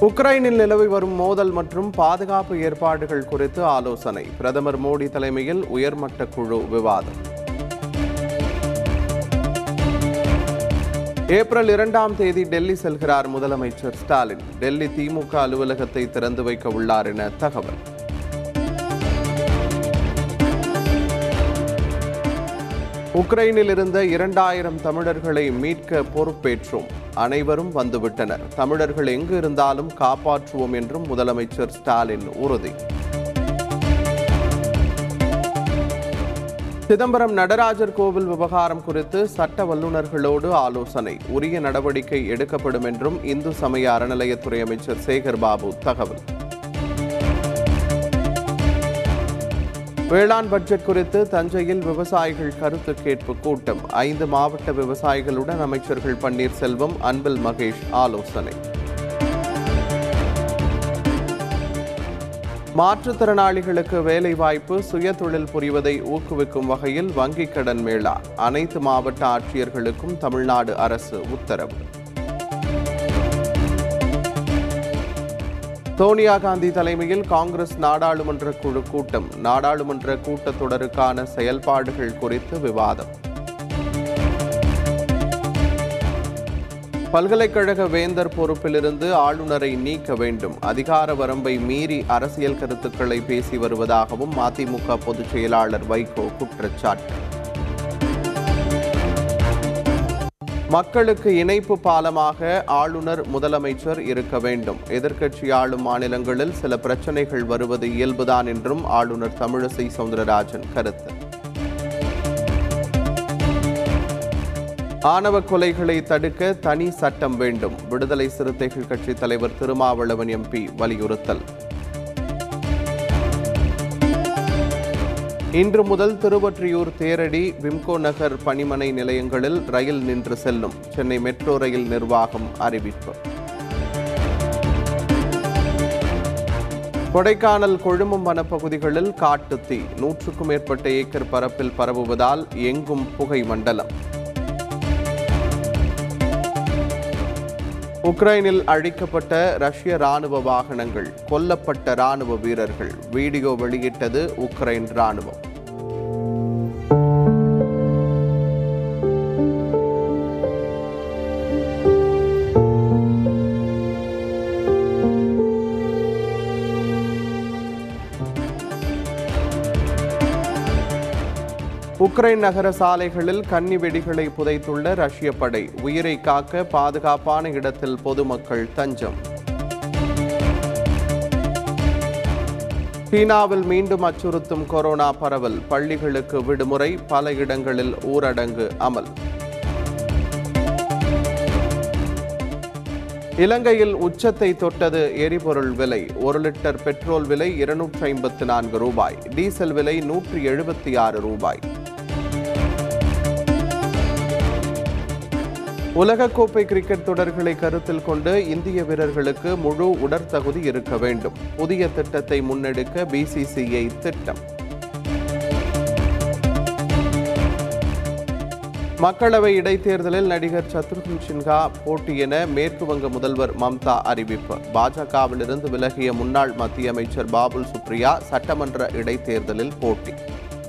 உக்ரைனில் நிலவி வரும் மோதல் மற்றும் பாதுகாப்பு ஏற்பாடுகள் குறித்து ஆலோசனை. பிரதமர் மோடி தலைமையில் உயர்மட்ட குழு விவாதம். ஏப்ரல் இரண்டாம் தேதி டெல்லி செல்கிறார் முதலமைச்சர் ஸ்டாலின். டெல்லி திமுக அலுவலகத்தை திறந்து வைக்க உள்ளார் என தகவல். உக்ரைனில் இருந்த இரண்டாயிரம் தமிழர்களை மீட்க பொறுப்பேற்றோம். அனைவரும் வந்துவிட்டனர். தமிழர்கள் எங்கு இருந்தாலும் காப்பாற்றுவோம் என்றும் முதலமைச்சர் ஸ்டாலின் உறுதி. சிதம்பரம் நடராஜர் கோவில் விவகாரம் குறித்து சட்ட வல்லுநர்களோடு ஆலோசனை. உரிய நடவடிக்கை எடுக்கப்படும் என்றும் இந்து சமய அறநிலையத்துறை அமைச்சர் சேகர் பாபு தகவல். வேளாண் பட்ஜெட் குறித்து தஞ்சையில் விவசாயிகள் கருத்து கேட்பு கூட்டம். ஐந்து மாவட்ட விவசாயிகளுடன் அமைச்சர்கள் பன்னீர்செல்வம் அன்பில் மகேஷ் ஆலோசனை. மாற்றுத்திறனாளிகளுக்கு வேலைவாய்ப்பு சுயதொழில் புரிவதை ஊக்குவிக்கும் வகையில் வங்கிக் கடன் மேளா. அனைத்து மாவட்ட ஆட்சியர்களுக்கும் தமிழ்நாடு அரசு உத்தரவு. சோனியா காந்தி தலைமையில் காங்கிரஸ் நாடாளுமன்ற குழு கூட்டம். நாடாளுமன்ற கூட்டத்தொடருக்கான செயல்பாடுகள் குறித்து விவாதம். பல்கலைக்கழக வேந்தர் பொறுப்பிலிருந்து ஆளுநரை நீக்க வேண்டும். அதிகார வரம்பை மீறி அரசியல் கருத்துக்களை பேசி வருவதாகவும் மதிமுக பொதுச் செயலாளர் வைகோ குற்றச்சாட்டு. மக்களுக்கு இணைப்பு பாலமாக ஆளுநர் முதலமைச்சர் இருக்க வேண்டும். எதிர்க்கட்சி ஆளும் மாநிலங்களில் சில பிரச்சனைகள் வருவது இயல்புதான் என்றும் ஆளுநர் தமிழிசை சவுந்தரராஜன் கருத்து. ஆணவ கொலைகளை தடுக்க தனி சட்டம் வேண்டும். விடுதலை சிறுத்தைகள் கட்சி தலைவர் திருமாவளவன் எம்பி வலியுறுத்தல். இன்று முதல் திருவொற்றியூர் தேரடி விம்கோ நகர் பணிமனை நிலையங்களில் ரயில் நின்று செல்லும். சென்னை மெட்ரோ ரயில் நிர்வாகம் அறிவிப்பு. கொடைக்கானல் கொழும்பும் வனப்பகுதிகளில் காட்டுத்தீ நூற்றுக்கும் மேற்பட்ட ஏக்கர் பரப்பில் பரவுவதால் எங்கும் புகை மண்டலம். உக்ரைனில் அழிக்கப்பட்ட ரஷ்ய ராணுவ வாகனங்கள் கொல்லப்பட்ட ராணுவ வீரர்கள். வீடியோ வெளியிட்டது உக்ரைன் ராணுவம். உக்ரைன் நகர சாலைகளில் கன்னி வெடிகளை புதைத்துள்ள ரஷ்ய படை. உயிரை காக்க பாதுகாப்பான இடத்தில் பொதுமக்கள் தஞ்சம். சீனாவில் மீண்டும் அச்சுறுத்தும் கொரோனா பரவல். பள்ளிகளுக்கு விடுமுறை பல இடங்களில் ஊரடங்கு அமல். இலங்கையில் உச்சத்தை தொட்டது எரிபொருள் விலை. ஒரு லிட்டர் பெட்ரோல் விலை இருநூற்றி ஐம்பத்து நான்கு ரூபாய். டீசல் விலை நூற்றி எழுபத்தி ஆறு ரூபாய். உலகக்கோப்பை கிரிக்கெட் தொடர்களை கருத்தில் கொண்டு இந்திய வீரர்களுக்கு முழு உடற்தகுதி இருக்க வேண்டும். புதிய திட்டத்தை முன்னெடுக்க பிசிசிஐ திட்டம். மக்களவை இடைத்தேர்தலில் நடிகர் சத்ருகன் சின்ஹா போட்டி என மேற்கு வங்க முதல்வர் மம்தா அறிவிப்பு. பாஜகவிலிருந்து விலகிய முன்னாள் மத்திய அமைச்சர் பாபுல் சுப்ரியா சட்டமன்ற இடைத்தேர்தலில் போட்டி.